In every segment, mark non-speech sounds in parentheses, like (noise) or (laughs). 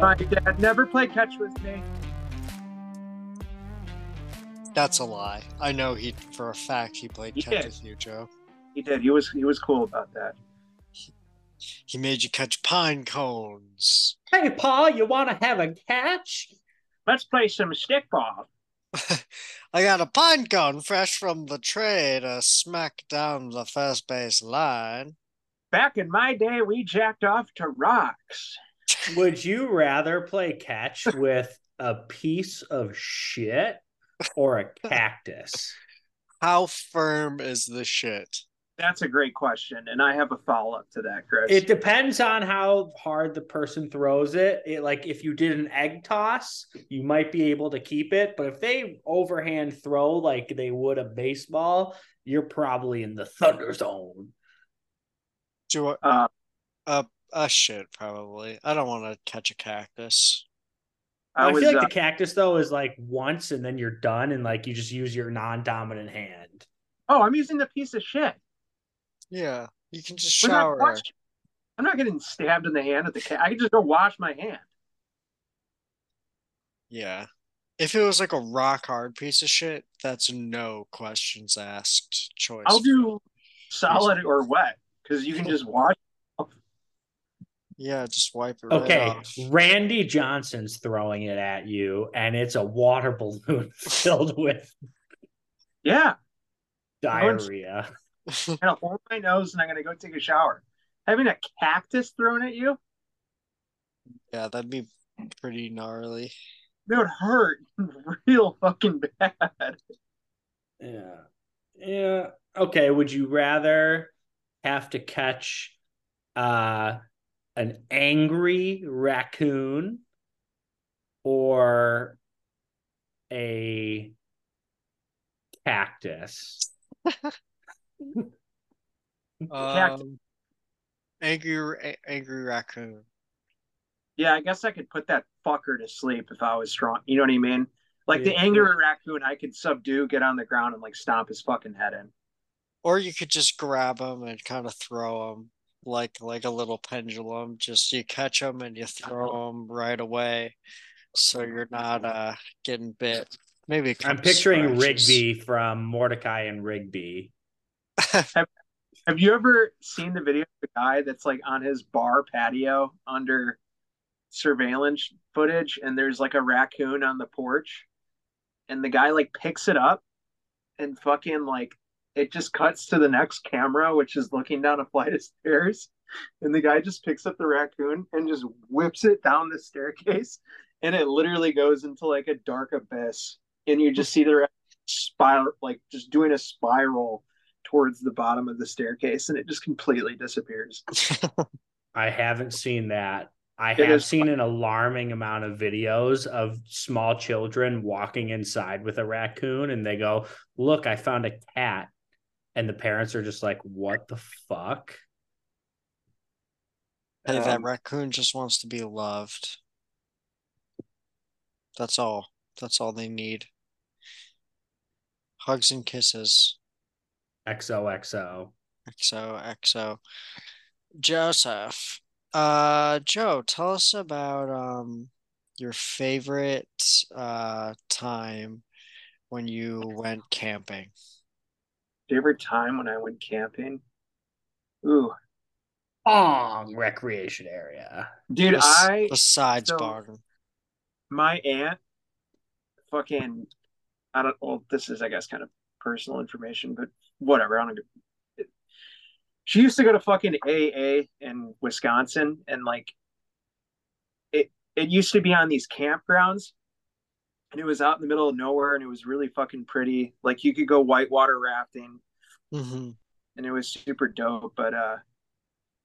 My dad never played catch with me. That's a lie. I know he, for a fact, he played He catch did. with you, Joe. He did. He was he was cool about that. He made you catch pine cones. Hey, Paul, you want to have a catch? Let's play some stickball. (laughs) I got a pine cone fresh from the tray to smack down the first base line. Back in my day, we jacked off to rocks. Would you rather play catch with a piece of shit or a cactus? How firm is the shit? That's a great question, and I have a follow up to that, Chris. It depends on how hard the person throws it. it. Like if you did an egg toss, you might be able to keep it. But if they overhand throw like they would a baseball, you're probably in the thunder zone. Do a, Uh, a, a shit, probably. I don't want to catch a cactus. I, I, was feel like uh, the cactus though is like once and then you're done, and like you just use your non-dominant hand. oh, I'm using the piece of shit. Yeah, you can just We're not shower. wash- I'm not getting stabbed in the hand at the cat. I can just go wash my hand. Yeah. If it was like a rock hard piece of shit, that's no questions asked choice. I'll do solid or wet because you can just (laughs) wash. Yeah, just wipe it right Okay, off. Randy Johnson's throwing it at you, and it's a water (laughs) balloon filled with Yeah, diarrhea. I'm gonna hold my nose and I'm gonna go take a shower. Having a cactus thrown at you, Yeah, that'd be pretty gnarly. that would hurt (laughs) real fucking bad. Yeah. Yeah. Okay. Would you rather have to catch uh an angry raccoon or a cactus? (laughs) Cactus. Um, angry, a- angry raccoon. Yeah, I guess I could put that fucker to sleep if I was strong. You know what I mean? Like the Yeah. angry raccoon, I could subdue, get on the ground, and like stomp his fucking head in. Or you could just grab him and kind of throw him like like a little pendulum. Just you catch him and you throw him right away, so you're not uh getting bit. Maybe I'm picturing scratches. Rigby from Mordecai and Rigby. (laughs) Have you ever seen the video of the guy that's like on his bar patio under surveillance footage and there's like a raccoon on the porch? And the guy like picks it up and fucking like it just cuts to the next camera which is looking down a flight of stairs. And the guy just picks up the raccoon and just whips it down the staircase. And it literally goes into like a dark abyss. And you just see the raccoon spiral like just doing a spiral towards the bottom of the staircase and it just completely disappears. (laughs) I haven't seen that. I It have is seen an alarming amount of videos of small children walking inside with a raccoon and they go, Look, I found a cat. And the parents are just like, What the fuck? Hey, that Um, raccoon just wants to be loved. That's all. That's all they need. Hugs and kisses. XOXO. XO, XO. Joseph. Uh, Joe, tell us about um your favorite uh time when you went camping. Favorite time when I went camping? Ooh, Ong recreation area. dude, Bes- I besides so- Barton. my aunt fucking I don't well, this is I guess kind of personal information, but whatever. I don't she used to go to fucking AA in Wisconsin and like it it used to be on these campgrounds and it was out in the middle of nowhere and it was really fucking pretty. Like you could go whitewater rafting hmm and it was super dope. But uh,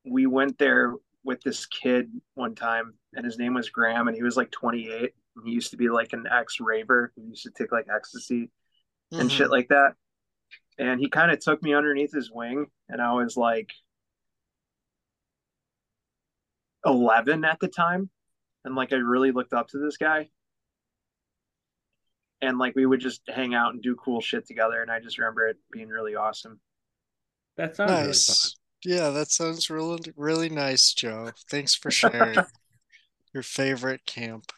we went there with this kid one time, and his name was Graham, and he was like 28. He used to be like an ex raver who used to take like ecstasy and shit like that. And he kind of took me underneath his wing, and I was like 11 at the time, and like I really looked up to this guy. and like we would just hang out and do cool shit together. And I just remember it being really awesome. That sounds really Nice. Yeah, that sounds really really nice, Joe. Thanks for sharing (laughs) your favorite camp.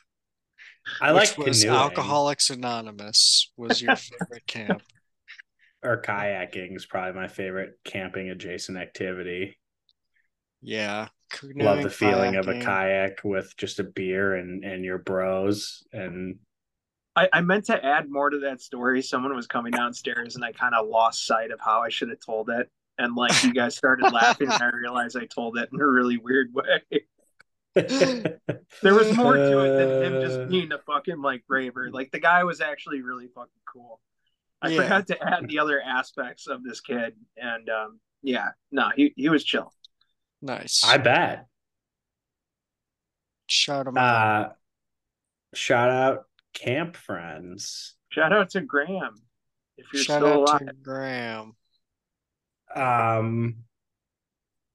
fun. I which like was canoeing Alcoholics Anonymous was your favorite camp. Or kayaking is probably my favorite camping adjacent activity. Yeah. Love the feeling of a kayak with just a beer and and your bros and I, I meant to add more to that story. Someone was coming downstairs and I kind of lost sight of how I should have told it. And like you guys started laughing and I (laughs) realized I told it in a really weird way. (laughs) There was more to it than him Uh. just being a fucking like raver. Like the guy was actually really fucking cool. I Yeah. forgot to add the other aspects of this kid. And um yeah, no, he, he was chill. Nice. I bet. Shout him out. Uh shout out camp friends. Shout out to Graham. If you're Shout still out alive. to Graham. Um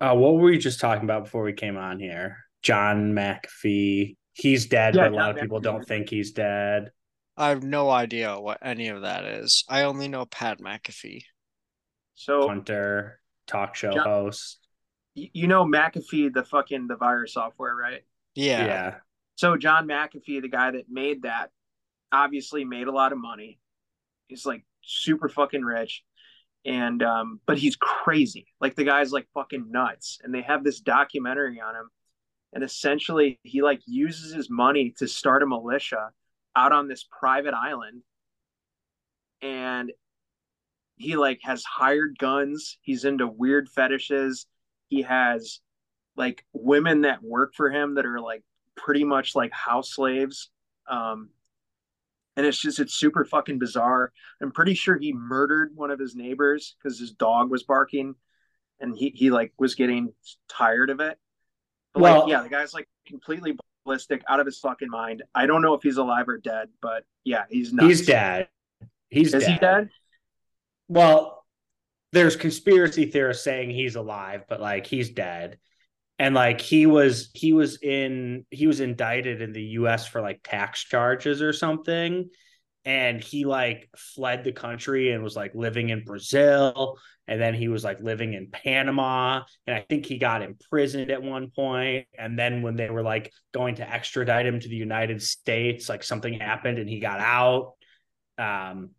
uh, what were we just talking about before we came on here? John McAfee. He's dead, Yeah, but a lot of people McAfee. don't think he's dead. I have no idea what any of that is. I only know Pat McAfee. So Hunter, talk show John- host. you know McAfee, the fucking the virus software, right? Yeah. yeah. So John McAfee, the guy that made that, obviously made a lot of money. He's like super fucking rich. And um, but he's crazy. Like the guy's like fucking nuts. And they have this documentary on him. And essentially he like uses his money to start a militia out on this private island. And he like has hired guns. He's into weird fetishes. He has like women that work for him that are like pretty much like house slaves. Um, and it's just it's super fucking bizarre. I'm pretty sure he murdered one of his neighbors because his dog was barking, and he he like was getting tired of it. But Well- like, yeah, the guy's like completely ballistic, out of his fucking mind. I don't know if he's alive or dead, but yeah, he's nuts. He's dead. He's Is dead. he dead? Well, there's conspiracy theorists saying he's alive, but like he's dead. And like he was he was in he was indicted in the US for like tax charges or something. And he like fled the country and was like living in Brazil. And then he was like living in Panama. And I think he got imprisoned at one point. And then when they were like going to extradite him to the United States, like something happened and he got out. Um,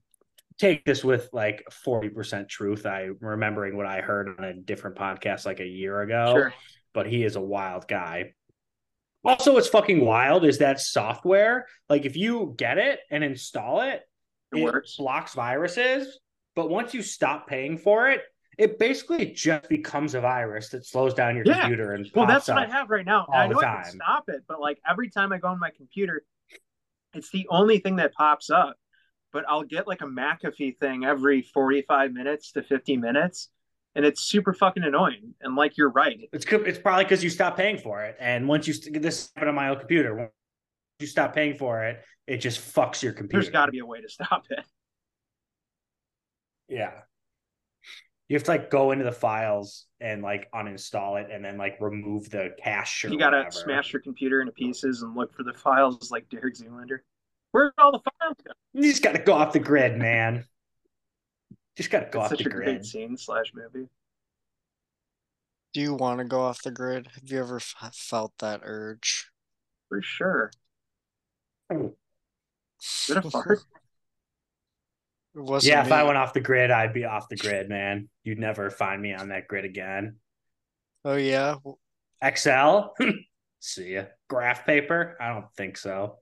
take this with like 40% truth. I remembering what I heard on a different podcast like a year ago, Sure. but he is a wild guy. Also, what's fucking wild is that software, like if you get it and install it, It it works. blocks viruses, but once you stop paying for it, it basically just becomes a virus that slows down your Yeah. computer and Well, that's what I have right now. All I know the I can stop it, but like every time I go on my computer, it's the only thing that pops up. But I'll get like a McAfee thing every 45 minutes to 50 minutes, and it's super fucking annoying. And like you're right, It's it's probably because you stop paying for it, and once you st- this happened on my old computer, once you stop paying for it, it just fucks your computer. there's got to be a way to stop it. Yeah. You have to like go into the files and like uninstall it and then like remove the cache. You gotta whatever. smash your computer into pieces and look for the files like Derek Zoolander. Where all the files go? You just gotta go off the grid, man. Just gotta go It's off such the a great scene slash movie. Do you want to go off the grid? Have you ever f- felt that urge? For sure. Is it a (laughs) fart? It wasn't Yeah, if I went off the grid, I'd be off the grid, man. You'd never find me on that grid again. Oh yeah. W- Excel? (laughs) See ya. Graph paper? I don't think so.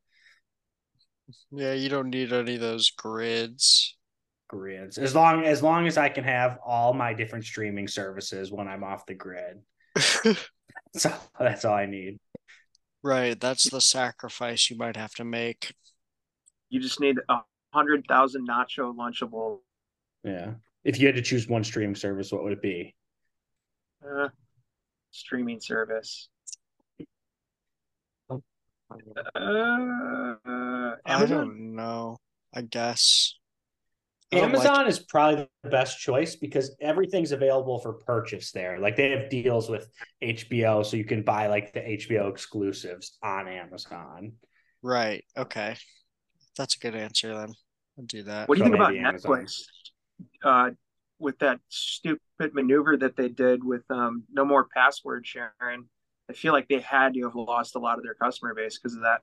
Yeah, you don't need any of those grids. Grids. As long as long as I can have all my different streaming services when I'm off the grid. (laughs) So that's all I need. Right, that's the sacrifice you might have to make. You just need a hundred thousand nacho lunchable Yeah. If you had to choose one streaming service, what would it be? uh, streaming service. Uh, I don't know. I guess. I like- Amazon is probably the best choice because everything's available for purchase there. Like they have deals with HBO, so you can buy like the HBO exclusives on Amazon. Right. Okay. That's a good answer then. I'll do that. What do you So think about maybe Amazon. Netflix? Uh, with that stupid maneuver that they did with um, no more password sharing, I feel like they had to have lost a lot of their customer base because of that.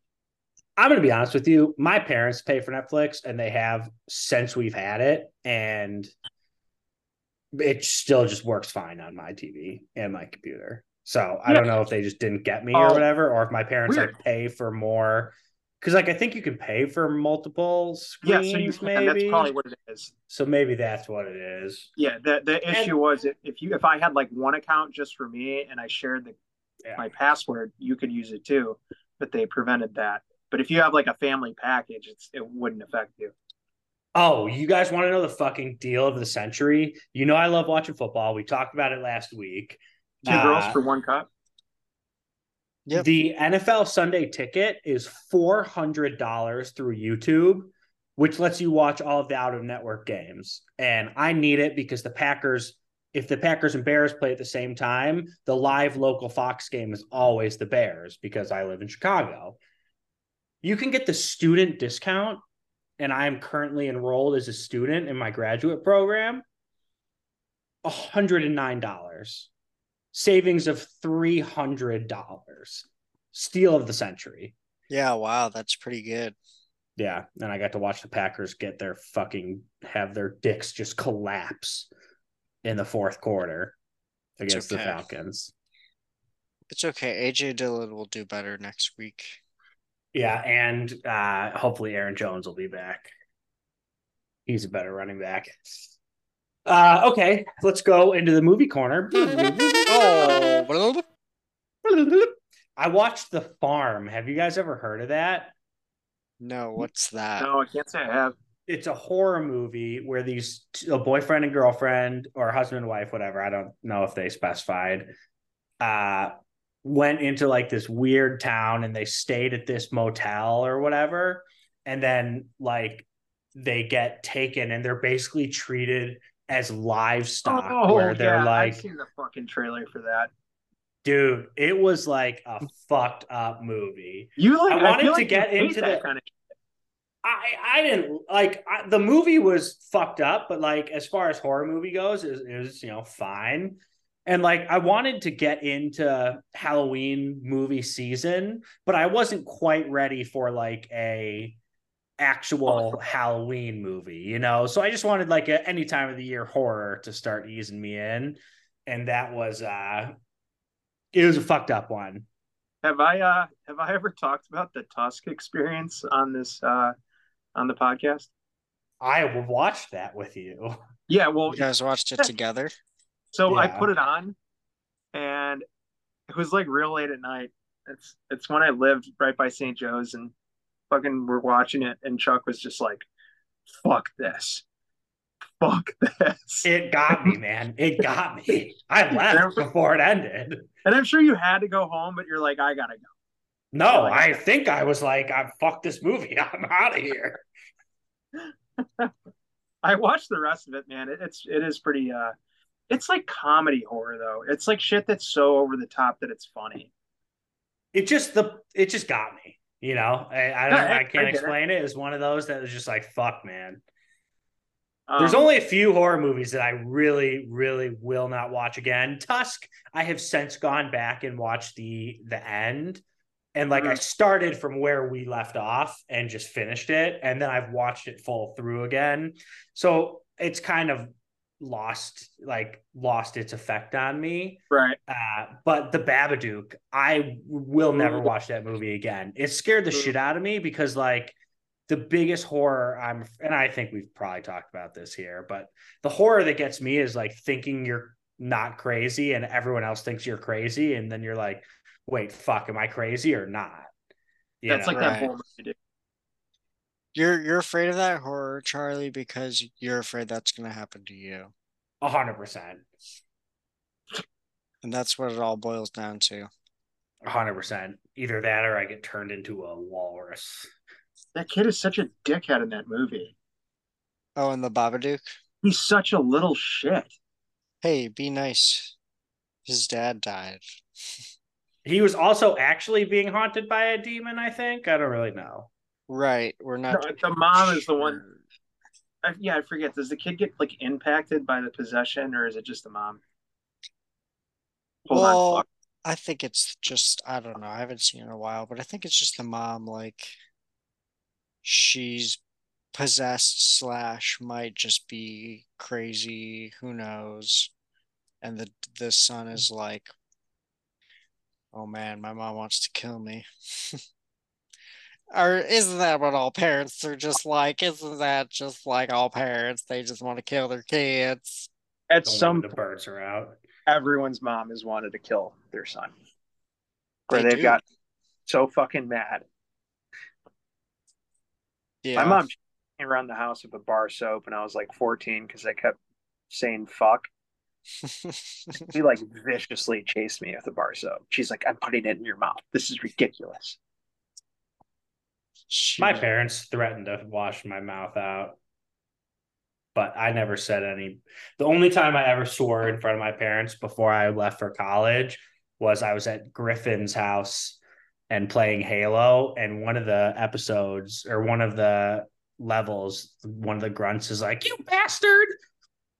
I'm gonna be honest with you. My parents pay for Netflix, and they have since we've had it, and it still just works fine on my TV and my computer. So I don't know if they just didn't get me or Oh, whatever, or if my parents weird. like pay for more. Because like I think you can pay for multiple screens, Yeah, so maybe. That's probably what it is. So maybe that's what it is. Yeah, the the And- issue was if, if you if I had like one account just for me and I shared the Yeah. my password, you could use it too, but they prevented that. But if you have like a family package, it's it wouldn't affect you. Oh, you guys want to know the fucking deal of the century? You know I love watching football. We talked about it last week. Two Uh, girls for one cup. Yep. The NFL Sunday ticket is four hundred dollars through YouTube, which lets you watch all of the out of network games. And I need it because the Packers, if the Packers and Bears play at the same time, the live local Fox game is always the Bears because I live in Chicago. You can get the student discount, and I am currently enrolled as a student in my graduate program. $109 savings of $300 steal of the century Yeah, wow, that's pretty good. yeah and i got to watch the packers get their fucking have their dicks just collapse in the fourth quarter against the falcons It's okay. AJ Dillon will do better next week. Yeah and uh hopefully aaron jones will be back he's a better running back uh okay let's go into the movie corner Oh, (laughs) I watched The Farm. Have you guys ever heard of that? no, what's that? No, I can't say I have. It's a horror movie where these t- a boyfriend and girlfriend or husband and wife, whatever, I don't know if they specified, uh went into like this weird town and they stayed at this motel or whatever and then like they get taken and they're basically treated as livestock oh, where they're Oh, yeah, like I've seen the fucking trailer for that. dude it was like a fucked up movie You like? I wanted feel to like get into that the- kind of. I I didn't like I, the movie was fucked up, but like as far as horror movie goes, it was, it was you know fine. And like I wanted to get into Halloween movie season, but I wasn't quite ready for like a actual Halloween movie, you know. So I just wanted like a any time of the year horror to start easing me in, and that was uh, it was a fucked up one. Have I uh have I ever talked about the Tusk experience on this uh on the podcast? I watched that with you. Yeah, well, You guys watched it (laughs) together? So I put it on, and it was like real late at night. It's it's when I lived right by St. Joe's, and fucking we're watching it, and Chuck was just like, "Fuck this, fuck this," It got me, man. It got me. I (laughs) left before it ended. and I'm sure you had to go home, but you're like, "I gotta go." No, I think I was like, I fuck this movie. (laughs) I'm out of here. (laughs) I watched the rest of it, man. It, it's it is pretty. uh It's like comedy horror though. It's like shit that's so over the top that it's funny. It just the it just got me. You know, I I, don't, I- I I can't get it. explain it. It's one of those that was just like, fuck, man. Um, There's only a few horror movies that I really, really will not watch again. Tusk, I have since gone back and watched the the end. And like I Mhm. started from where we left off and just finished it. And then I've watched it full through again. So it's kind of lost, like lost its effect on me. right. Uh, but the Babadook, I will never watch that movie again. It scared the shit out of me because like the biggest horror I'm and I think we've probably talked about this here, but the horror that gets me is like thinking you're not crazy and everyone else thinks you're crazy, and then you're like, wait, fuck, am I crazy or not? You That's know? like that Right. whole movie. Dude. You're you're afraid of that horror, Charlie, because you're afraid that's gonna happen to you. a hundred percent. And that's what it all boils down to. a hundred percent. Either that or I get turned into a walrus. That kid is such a dickhead in that movie. Oh, and the Babadook? He's such a little shit. Hey, be nice. His dad died. (laughs) He was also actually being haunted by a demon, I think. I don't really know. Right. We're not The mom is the one- I, yeah, I forget. Does the kid get like impacted by the possession, or is it just the mom? Hold well, on. I think it's just I don't know. I haven't seen in a while, but I think it's just the mom. Like she's possessed slash might just be crazy. Who knows? And the the son is like, oh man, my mom wants to kill me. (laughs) or isn't that what all parents are just like? Isn't that just like all parents? They just want to kill their kids. At Don't some the birds are out. Everyone's mom has wanted to kill their son. Where they have got so fucking mad. Yeah. My mom came around the house with a bar soap and I was like 14 because I kept saying fuck. (laughs) she like viciously chased me with a bar soap. She's like, I'm putting it in your mouth. This is ridiculous. My parents threatened to wash my mouth out, but I never said any. The only time I ever swore in front of my parents before I left for college was I was at Griffin's house and playing Halo, and one of the episodes or one of the levels, one of the grunts is like, "You bastard!"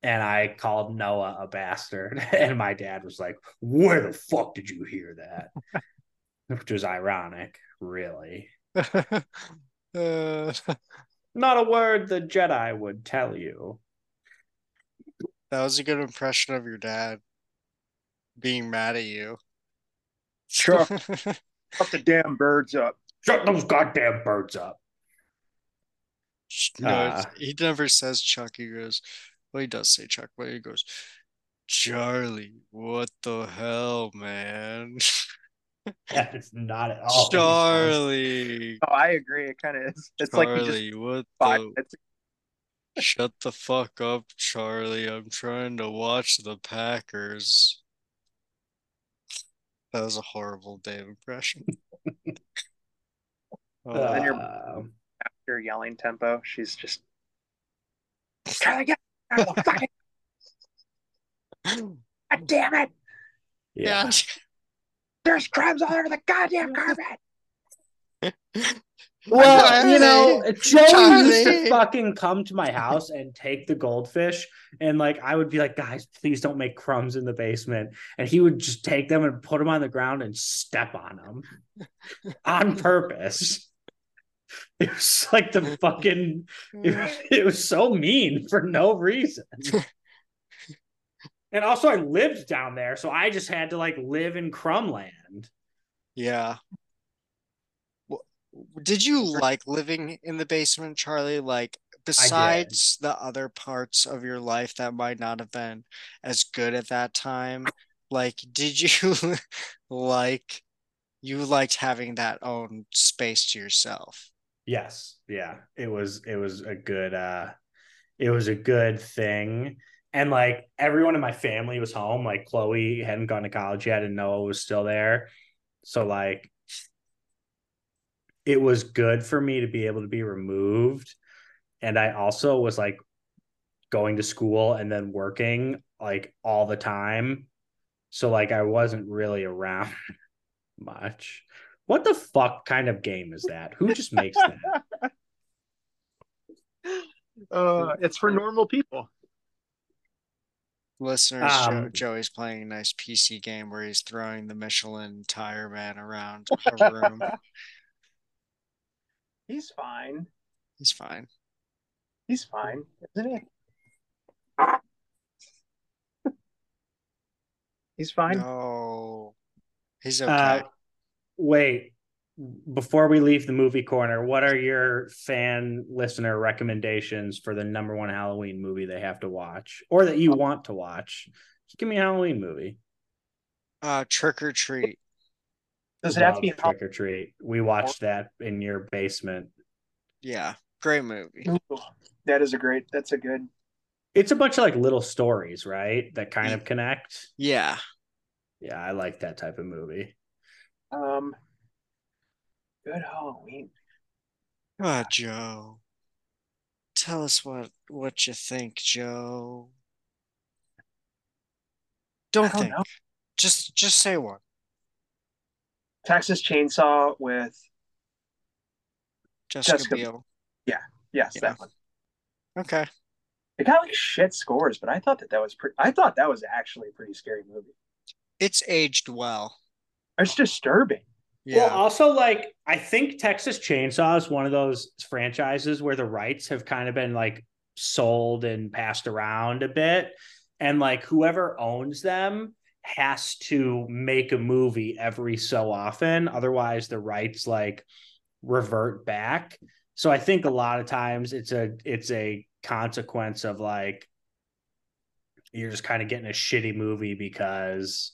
and I called Noah a bastard, (laughs) and my dad was like, "Where the fuck did you hear that?" (laughs) Which was ironic, really. Uh, (laughs) Not a word the Jedi would tell you. That was a good impression of your dad being mad at you. Shut, (laughs) shut the damn birds up. Shut those goddamn birds up. No, uh, he never says Chuck. He goes, well, he does say Chuck, but he goes, Charlie, what the hell, man? (laughs) (laughs) that is not at all. Charlie. Oh, I agree. It kind of is. It's Charlie, like he just what the... Shut the fuck up, Charlie. I'm trying to watch the Packers. That was a horrible Dave impression. (laughs) uh, and your after yelling tempo, she's just Charlie, get (laughs) God damn it! Yeah. There's crabs all over the goddamn (laughs) carpet. (laughs) Well, you know, Joe used to fucking come to my house and take the goldfish, and like I would be like, guys, please don't make crumbs in the basement, and he would just take them and put them on the ground and step on them (laughs) on purpose. It was like the fucking. It, it was so mean for no reason. And also, I lived down there, so I just had to like live in Crumland. Yeah. Did you like living in the basement, Charlie? Like, besides the other parts of your life that might not have been as good at that time, like, did you (laughs) like you liked having that own space to yourself? Yes. Yeah. It was it was a good uh it was a good thing. And like everyone in my family was home. Like Chloe hadn't gone to college yet and Noah was still there. So like it was good for me to be able to be removed. And I also was like going to school and then working like all the time. So like I wasn't really around (laughs) much. What the fuck kind of game is that? Who just makes that? (laughs) Uh, it's for normal people. Listeners, um, Joey's playing a nice PC game where he's throwing the Michelin tire man around (laughs) a room. He's fine. He's fine. He's fine, isn't he? He's fine. No, he's uh, okay. Uh, wait before we leave the movie corner what are your fan listener recommendations for the number one halloween movie they have to watch or that you want to watch? Just give me a halloween movie. Uh trick or treat. Does it have to be trick or treat. We watched that in your basement. Yeah great movie. That is a great that's a good. It's a bunch of like little stories right that kind of connect? yeah. Yeah i like that type of movie. Um, good Halloween. Ah, oh, Joe. Tell us what what you think, Joe. Don't, don't think. Know. Just just say one. Texas Chainsaw with Jessica, Jessica Biel. Yeah. Yes, yeah. that one. Okay. It got like shit scores, but I thought that that was pretty. I thought that was actually a pretty scary movie. It's aged well. It's disturbing. Yeah. Well, also like I think Texas Chainsaw is one of those franchises where the rights have kind of been like sold and passed around a bit, and like whoever owns them has to make a movie every so often, otherwise the rights like revert back. So I think a lot of times it's a it's a consequence of like you're just kind of getting a shitty movie because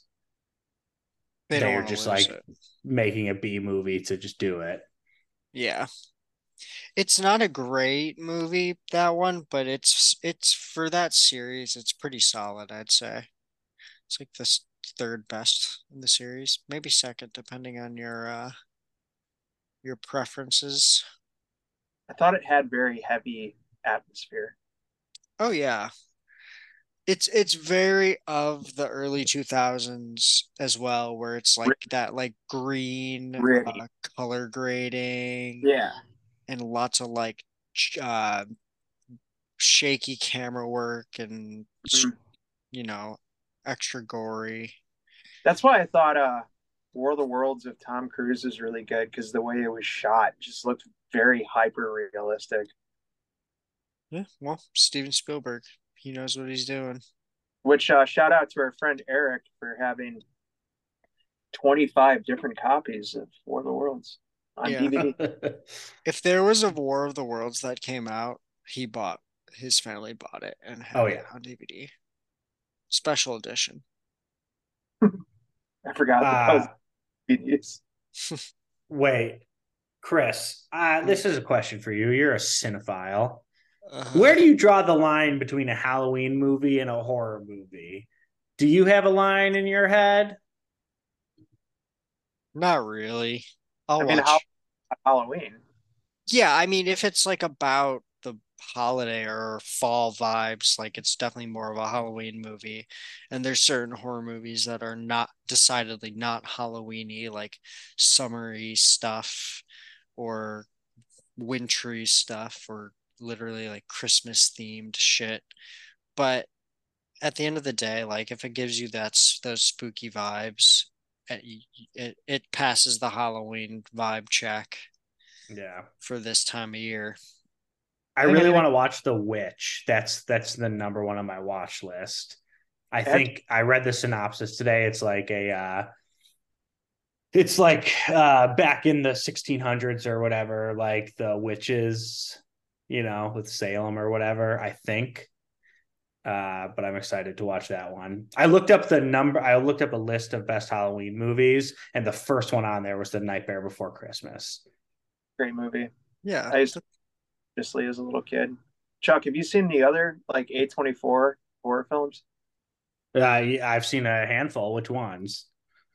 they don't they're just like it. making a B movie to just do it. Yeah. It's not a great movie, that one, but it's it's for that series, it's pretty solid, I'd say. It's like the third best in the series, maybe second, depending on your uh your preferences. I thought it had very heavy atmosphere. Oh yeah. It's it's very of the early 2000s as well, where it's like that like green uh, color grading Yeah, and lots of like uh shaky camera work and Mhm. you know extra gory. that's why I thought uh, War of the Worlds of Tom Cruise is really good because the way it was shot just looked very hyper realistic. Yeah, well, Steven Spielberg, he knows what he's doing. Which uh, shout out to our friend Eric for having twenty five different copies of War of the Worlds on Yeah. DVD. (laughs) If there was a War of the Worlds that came out, he bought his family bought it and had Oh, it yeah. on DVD. Special edition. (laughs) I forgot that was Uh, DVDs. (laughs) wait, Chris, uh, this is a question for you. You're a cinephile. Uh, Where do you draw the line between a Halloween movie and a horror movie? Do you have a line in your head? Not really. I'll I mean, watch. Halloween. Yeah, I mean, if it's like about the holiday or fall vibes, like it's definitely more of a Halloween movie. And there's certain horror movies that are not decidedly not Halloweeny, like summery stuff or wintry stuff or literally like Christmas themed shit. But at the end of the day, like if it gives you that those spooky vibes, it, it, it passes the Halloween vibe check Yeah. for this time of year. I I really want to watch The Witch. That's that's the number one on my watch list. I think I read the synopsis today. It's like a uh it's like uh back in the 1600s or whatever, like the witches, you know, with Salem or whatever, I think. Uh, but I'm excited to watch that one. I looked up the number, I looked up a list of best Halloween movies, and the first one on there was The Nightmare Before Christmas. Great movie. Yeah. I used to obviously as a little kid. Chuck, have you seen the other like A twenty four horror films? Uh, yeah, I've seen a handful. Which ones?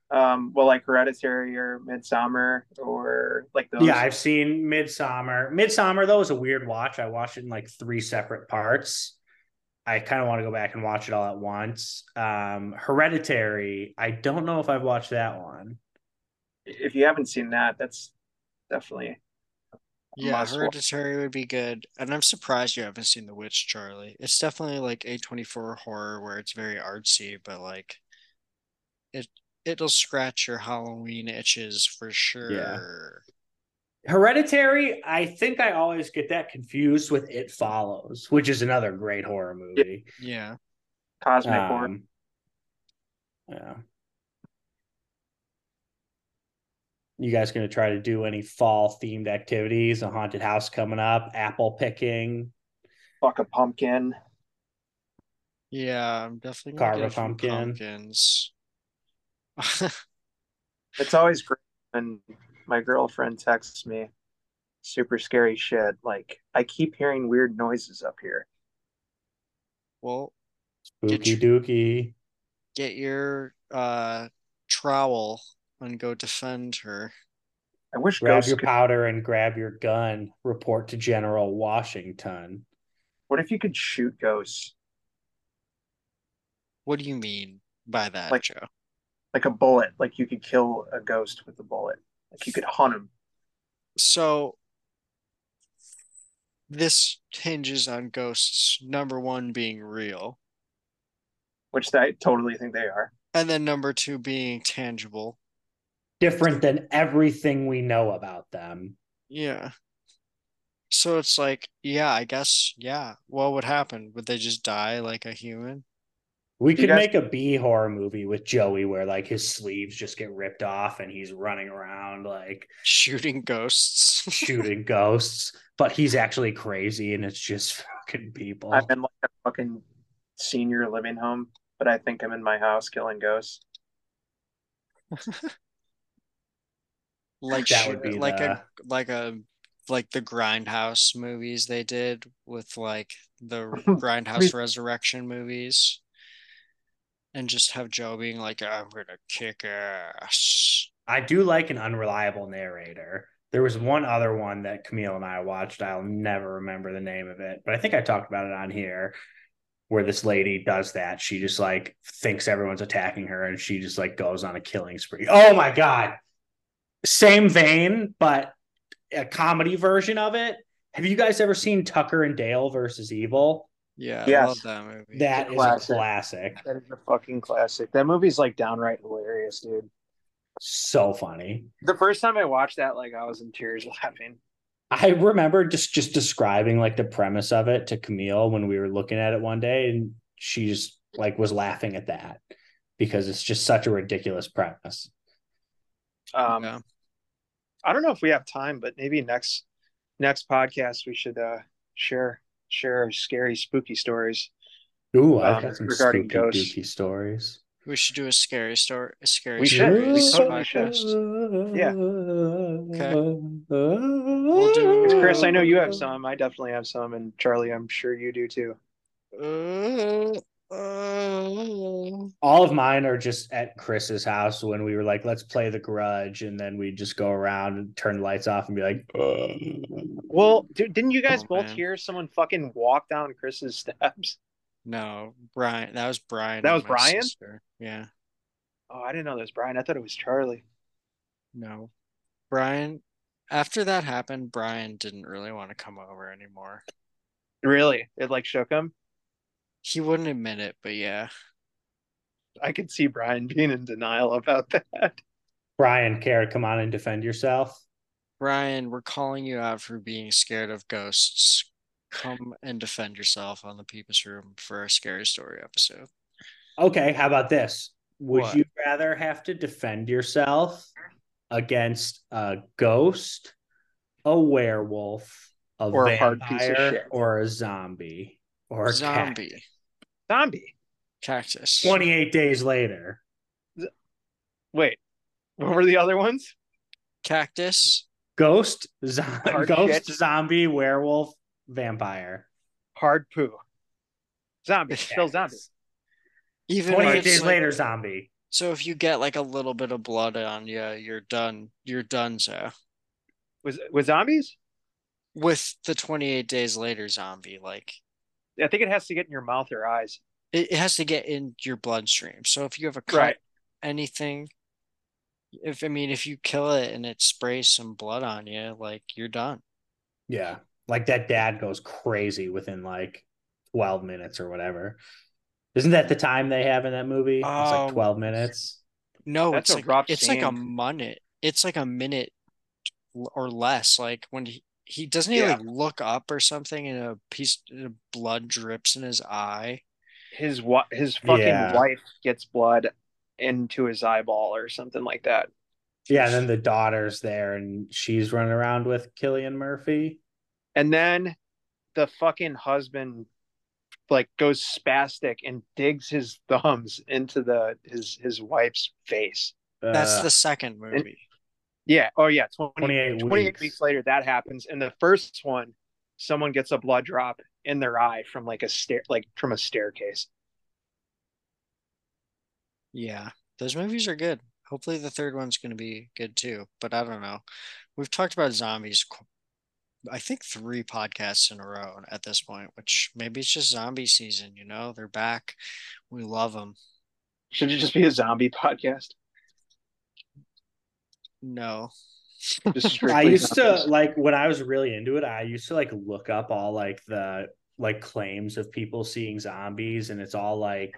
Um, well, like Hereditary or Midsommar or like those. Yeah, I've seen Midsommar. Midsommar though was a weird watch. I watched it in like three separate parts. I kind of want to go back and watch it all at once. Um, Hereditary. I don't know if I've watched that one. if you haven't seen that, that's definitely Yeah, must watch. Hereditary would be good. And I'm surprised you haven't seen The Witch, Charlie. It's definitely like A24 horror where it's very artsy, but like it it'll scratch your Halloween itches for sure. Yeah. Hereditary. I think I always get that confused with It Follows, which is another great horror movie. Yeah. cosmic horror. Um, yeah. You guys going to try to do any fall themed activities? A haunted house coming up, apple picking, Fuck a pumpkin. Yeah, I'm definitely Carve gonna a get a few pumpkin. pumpkins. (laughs) It's always great when my girlfriend texts me super scary shit. Like I keep hearing weird noises up here. Well, spooky Get dookie. get your uh trowel and go defend her. I wish Grab your could. powder and grab your gun. Report to General Washington. What if you could shoot ghosts What do you mean by that, Like- Joe? Like a bullet? Like you could kill a ghost with a bullet. Like you could hunt him. So this hinges on ghosts number one being real, which I totally think they are. and then number two being tangible. Different than everything we know about them. Yeah. So it's like, yeah, I guess, yeah. What would happen? Would they just die like a human? We could guys- make a B horror movie with Joey where like his sleeves just get ripped off and he's running around like Shooting ghosts. shooting (laughs) ghosts, but he's actually crazy and it's just fucking people. I'm in like a fucking senior living home, but I think I'm in my house killing ghosts. (laughs) like That would be like the- a like a like the Grindhouse movies they did with like the (laughs) Grindhouse Resurrection movies. And just have Joe being like, I'm gonna kick ass. I do like an unreliable narrator. There was one other one that Camille and I watched. I'll never remember the name of it, but I think I talked about it on here where this lady does that. She just like thinks everyone's attacking her and she just like goes on a killing spree. Oh my God. Same vein, but a comedy version of it. Have you guys ever seen Tucker and Dale versus Evil? Yeah, I love that movie. That is Classic. a classic. That is a fucking classic. That movie's like downright hilarious, dude. So funny. The first time I watched that, like I was in tears (laughs) laughing. I remember just just describing like the premise of it to Camille when we were looking at it one day, and she just like was laughing at that because it's just such a ridiculous premise. Um, Yeah. I don't know if we have time, but maybe next next podcast we should uh share share our scary spooky stories. Ooh, I've Um, got some regarding spooky ghosts. dooky stories. We should do a scary story. A scary We should. stories We totally should. Yeah. Okay. We'll do- Chris, I know you have some. I definitely have some, and Charlie, I'm sure you do too. Uh, uh, All of mine are just at Chris's house when we were like, let's play the grudge, and then we just go around and turn the lights off and be like, Well, dude, didn't you guys Oh, both man. hear someone fucking walk down Chris's (laughs) steps? no, Brian. That was Brian. That was Brian? sister. Yeah. Oh, I didn't know that was Brian. I thought it was Charlie. No. Brian. After that happened, Brian didn't really want to come over anymore. Really? It like shook him. He wouldn't admit it, but yeah. I could see Brian being in denial about (laughs) that. Brian, care, come on and defend yourself. Brian, we're calling you out for being scared of ghosts. Come and defend yourself on the Peepus Room for a scary story episode. Okay, how about this? Would What? you rather have to defend yourself against a ghost, a werewolf, a Or a hard piece of vampire, shit. or a zombie, or a Zombie. cactus? Zombie. Cactus. 28 days later. Wait, what were the other ones? Cactus. Ghost, zo- ghost, shit. zombie, werewolf, vampire. Hard poo. Zombie. Still zombie. Even 28 days like- later, zombie. So if you get like a little bit of blood on you, you're done. You're done, so. Was with zombies? With the 28 days later zombie, like I think it has to get in your mouth or eyes. it, it has to get in your bloodstream. So if you have a cut, Right. anything, if I mean, if you kill it and it sprays some blood on you, like you're done. Yeah. Like that dad goes crazy within like 12 minutes or whatever. Isn't that the time they have in that movie? It's like Um, 12 minutes. No, That's it's a like rough it's like a minute. It's like a minute or less. Like when he he doesn't he Yeah. like look up or something and a piece of blood drips in his eye. His what? His fucking Yeah. wife gets blood into his eyeball or something like that. Yeah, and then the daughter's there and she's running around with Cillian Murphy. And then the fucking husband like goes spastic and digs his thumbs into the his his wife's face. That's Uh, the second movie. Yeah. Oh yeah. 20, 28 28 weeks. weeks later that happens. And the first one, someone gets a blood drop in their eye from like a stair like from a staircase. Yeah, those movies are good. Hopefully the third one's going to be good too, but I don't know. We've talked about zombies I think three podcasts in a row at this point, which maybe it's just zombie season, you know? They're back. We love them. Should it just be a zombie (laughs) podcast? No. (laughs) I strictly used to zombies. like when I was really into it, I used to like look up all like the like claims of people seeing zombies and it's all like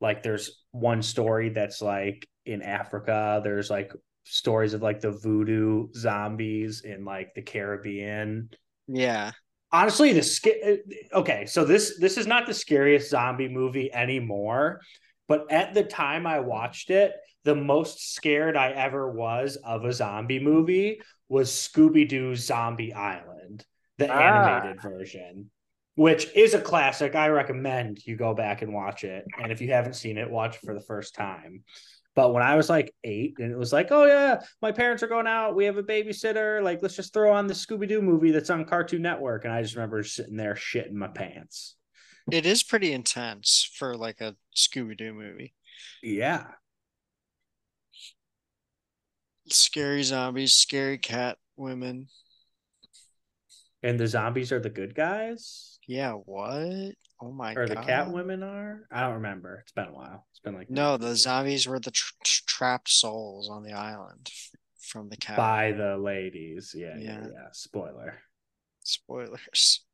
like there's one story that's like in Africa, there's like stories of like the voodoo zombies in like the Caribbean. Yeah. Honestly, the sca- uh, okay, so this this is not the scariest zombie movie anymore, but at the time I watched it, the most scared I ever was of a zombie movie was Scooby Doo Zombie Island, the Ah. animated version, which is a classic. I recommend you go back and watch it. And if you haven't seen it, watch it for the first time. But when I was like eight, and it was like, oh yeah, my parents are going out, we have a babysitter. Like, let's just throw on the Scooby Doo movie that's on Cartoon Network. And I just remember sitting there shitting my pants. It is pretty intense for like a Scooby Doo movie. Yeah. Scary zombies, scary cat women. And the zombies are the good guys? Yeah, what? Oh my or god. Or the cat women are? I don't remember. It's been a while. It's been like No, the zombies were the tr- tr- trapped souls on the island from the cat. by the ladies. Yeah, yeah, Yeah. yeah. Spoiler. Spoilers.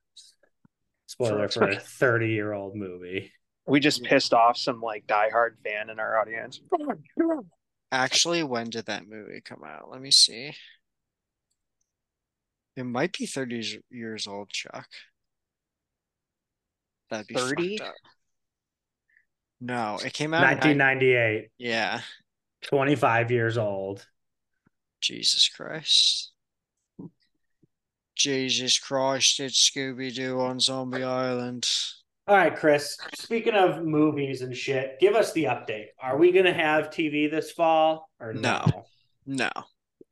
Spoiler For- for a (laughs) 30 year old movie. We just pissed off some like diehard fan in our audience. Oh Actually, when did that movie come out? Let me see. It might be 30 years- old, Chuck. That'd be 30? No, it came out in 1998. Yeah. 25 years old. Jesus Christ. Jesus Christ, it's Scooby Doo on Zombie Island. All right, Chris. Speaking of movies and shit, give us the update. Are we going to have TV this fall or no? No. No.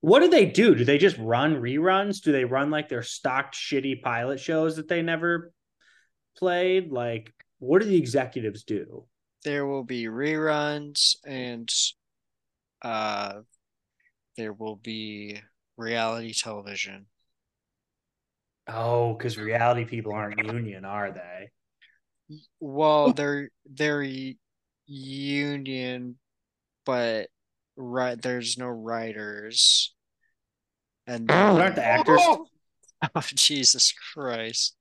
What do they do? Do they just run reruns? Do they run like their stocked shitty pilot shows that they never played? Like, what do the executives do? There will be reruns and uh there will be reality television. Oh, because reality people aren't union, are they? Well, (laughs) they're they're union, but right there's no writers. And Aren't the actors? (laughs) Oh, Jesus Christ.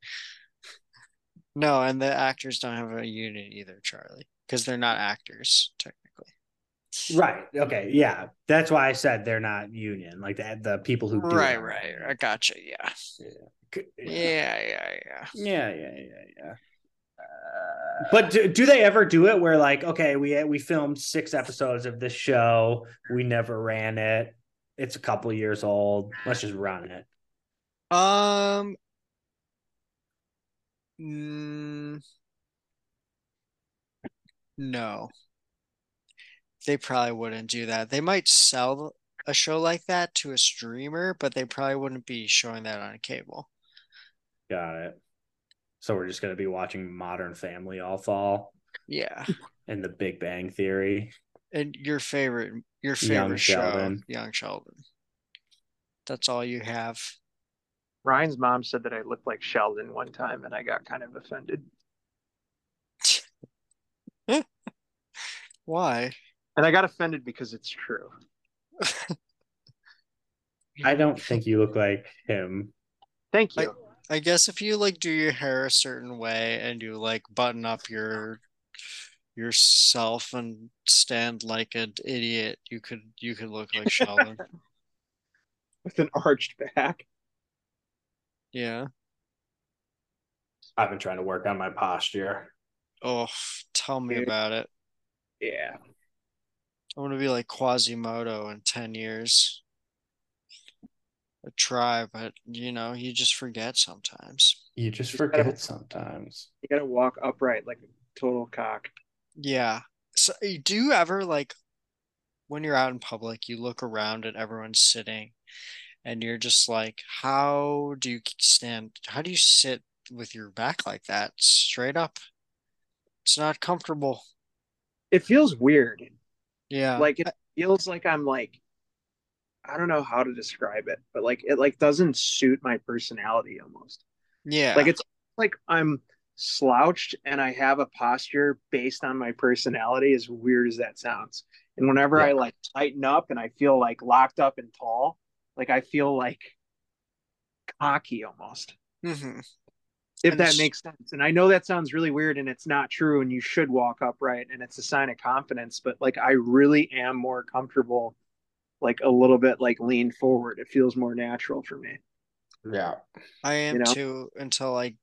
No, and the actors don't have a union either, Charlie, because they're not actors, technically. Right. Okay. Yeah. That's why I said they're not union. Like the the people who do Right, are. right. I gotcha. Yeah. Yeah. Yeah, yeah, yeah. Yeah. Yeah. Yeah. Yeah. But do, do they ever do it where like okay we we filmed six episodes of this show we never ran it it's a couple years old let's just run it Um, mm, no, they probably wouldn't do that. They might sell a show like that to a streamer, but they probably wouldn't be showing that on cable. got it so we're just gonna be watching Modern Family all fall Yeah. and The Big Bang Theory And your favorite, your Young favorite show, Sheldon. Young Sheldon. That's all you have. Ryan's mom said that I looked like Sheldon one time, and I got kind of offended. (laughs) Why? And I got offended because it's true. (laughs) I don't think you look like him Thank you. I guess if you like do your hair a certain way and you like button up your yourself and stand like an idiot, you could you could look like Sheldon. (laughs) With an arched back. Yeah. I've been trying to work on my posture Oh, tell me Dude. about it. Yeah. I want to be like Quasimodo in 10 years. I try, but you know, you just forget sometimes. you just Just forget gotta- sometimes You gotta walk upright like a total cock. Yeah. So eh, do you ever like when you're out in public, you look around and everyone's sitting and you're just like, how do you stand? How do you sit with your back like that straight up? It's not comfortable. It feels weird. Yeah. Like it feels like I'm like I don't know how to describe it, but like it like doesn't suit my personality almost. yeah. Like it's like I'm slouched and I have a posture based on my personality, as weird as that sounds. And whenever I like tighten up and I feel like locked up and tall, Like I feel like cocky almost. hmm If And that makes sense. And I know that sounds really weird and it's not true and you should walk upright and it's a sign of confidence, but like I really am more comfortable like a little bit like lean forward. It feels more natural for me. Yeah. I am know? too until I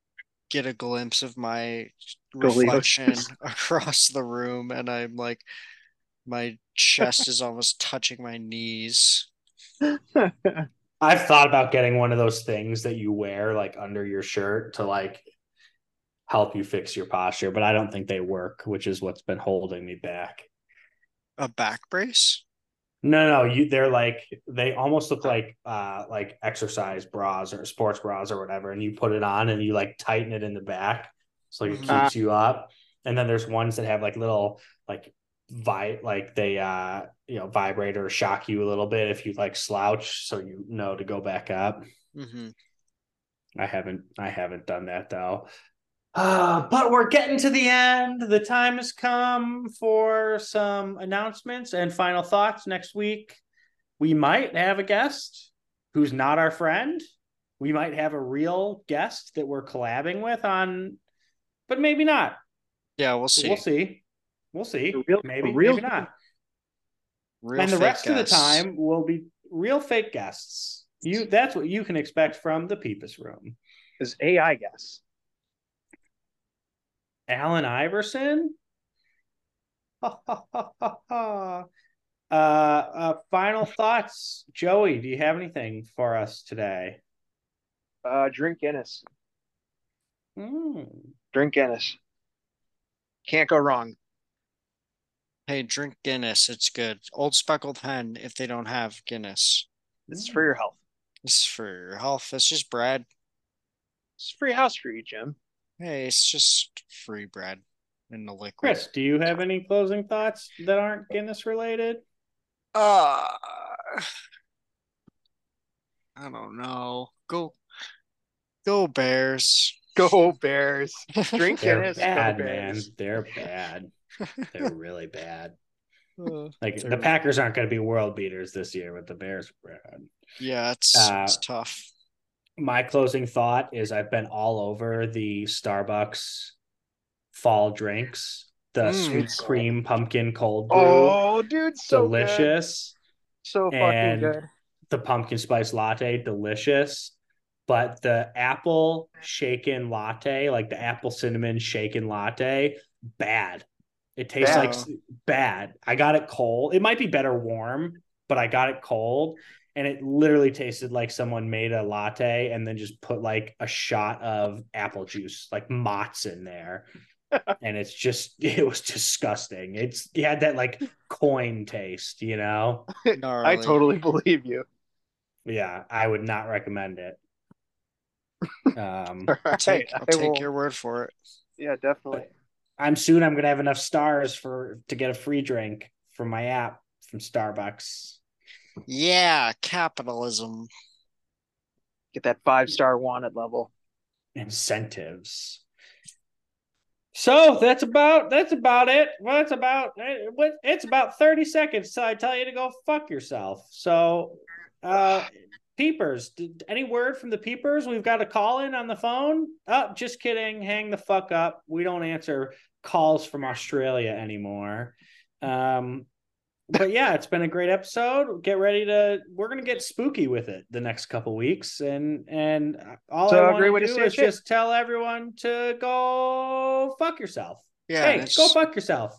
get a glimpse of my reflection (laughs) across the room and I'm like my chest is almost touching my knees. I've thought about getting one of those things that you wear like under your shirt to like help you fix your posture, but I don't think they work, which is what's been holding me back. A back brace? No, no, you they're like they almost look like uh like exercise bras or sports bras or whatever, and you put it on and you like tighten it in the back so like it Mhm. keeps you up. And then there's ones that have like little like vi like they uh you know vibrate or shock you a little bit if you like slouch so you know to go back up. hmm I haven't I haven't done that though. Uh, but we're getting to the end. The time has come for some announcements and final thoughts next week. We might have a guest who's not our friend. We might have a real guest that we're collabing with on, but maybe not. Yeah, we'll see. We'll see. We'll see. Real- maybe, real- maybe not. Real and the fake rest of the time will be real fake guests. You that's what you can expect from the Peepus Room. Is AI guess. Allen Iverson. (laughs) uh, uh, final thoughts, Joey. Do you have anything for us today? Uh drink Guinness. Mm. Drink Guinness. Can't go wrong. Hey, drink Guinness. It's good. Old Speckled Hen if they don't have Guinness. this is for your health. This is for your health. It's just bread. It's free house for you, Jim. Hey, it's just free bread in the liquid. Chris, do you have any closing thoughts that aren't Guinness related? Uh, I don't know. Go, go Bears. Go Bears. Drink They're Guinness. bad, go man. They're bad. They're really bad. (laughs) Uh, Like the Packers aren't going to be world beaters this year with the Bears. Brad. yeah, it's Uh, it's tough. My closing thought is I've been all over the Starbucks fall drinks, the Mm. sweet cream pumpkin cold brew, Oh, dude, so good. delicious. So fucking And- good. The pumpkin spice latte, delicious. But the apple shaken latte, like the apple cinnamon shaken latte, bad. It tastes Bad. like bad. I got it cold. It might be better warm, but I got it cold and it literally tasted like someone made a latte and then just put like a shot of apple juice, like Mott's in there. (laughs) and it's just (laughs) it was disgusting. It's it had that like coin taste, you know? (laughs) I totally believe you. Yeah, I would not recommend it. Um I'll take, I I'll take will- your word for it. Yeah, definitely. I'm soon I'm gonna have enough stars for to get a free drink from my app from Starbucks. Yeah, capitalism. Get that five star wanted level. incentives. So that's about that's about it. Well, it's about it's about 30 seconds till I tell you to go fuck yourself. So uh peepers, did, any word from the peepers? We've got a call in on the phone. Oh, just kidding. Hang the fuck up. We don't answer calls from Australia anymore. Um but yeah, it's been a great episode. Get ready to we're gonna get spooky with it the next couple weeks, and and all It's I a want to do is shit. just tell everyone to go fuck yourself. Yeah, hey, go fuck yourself.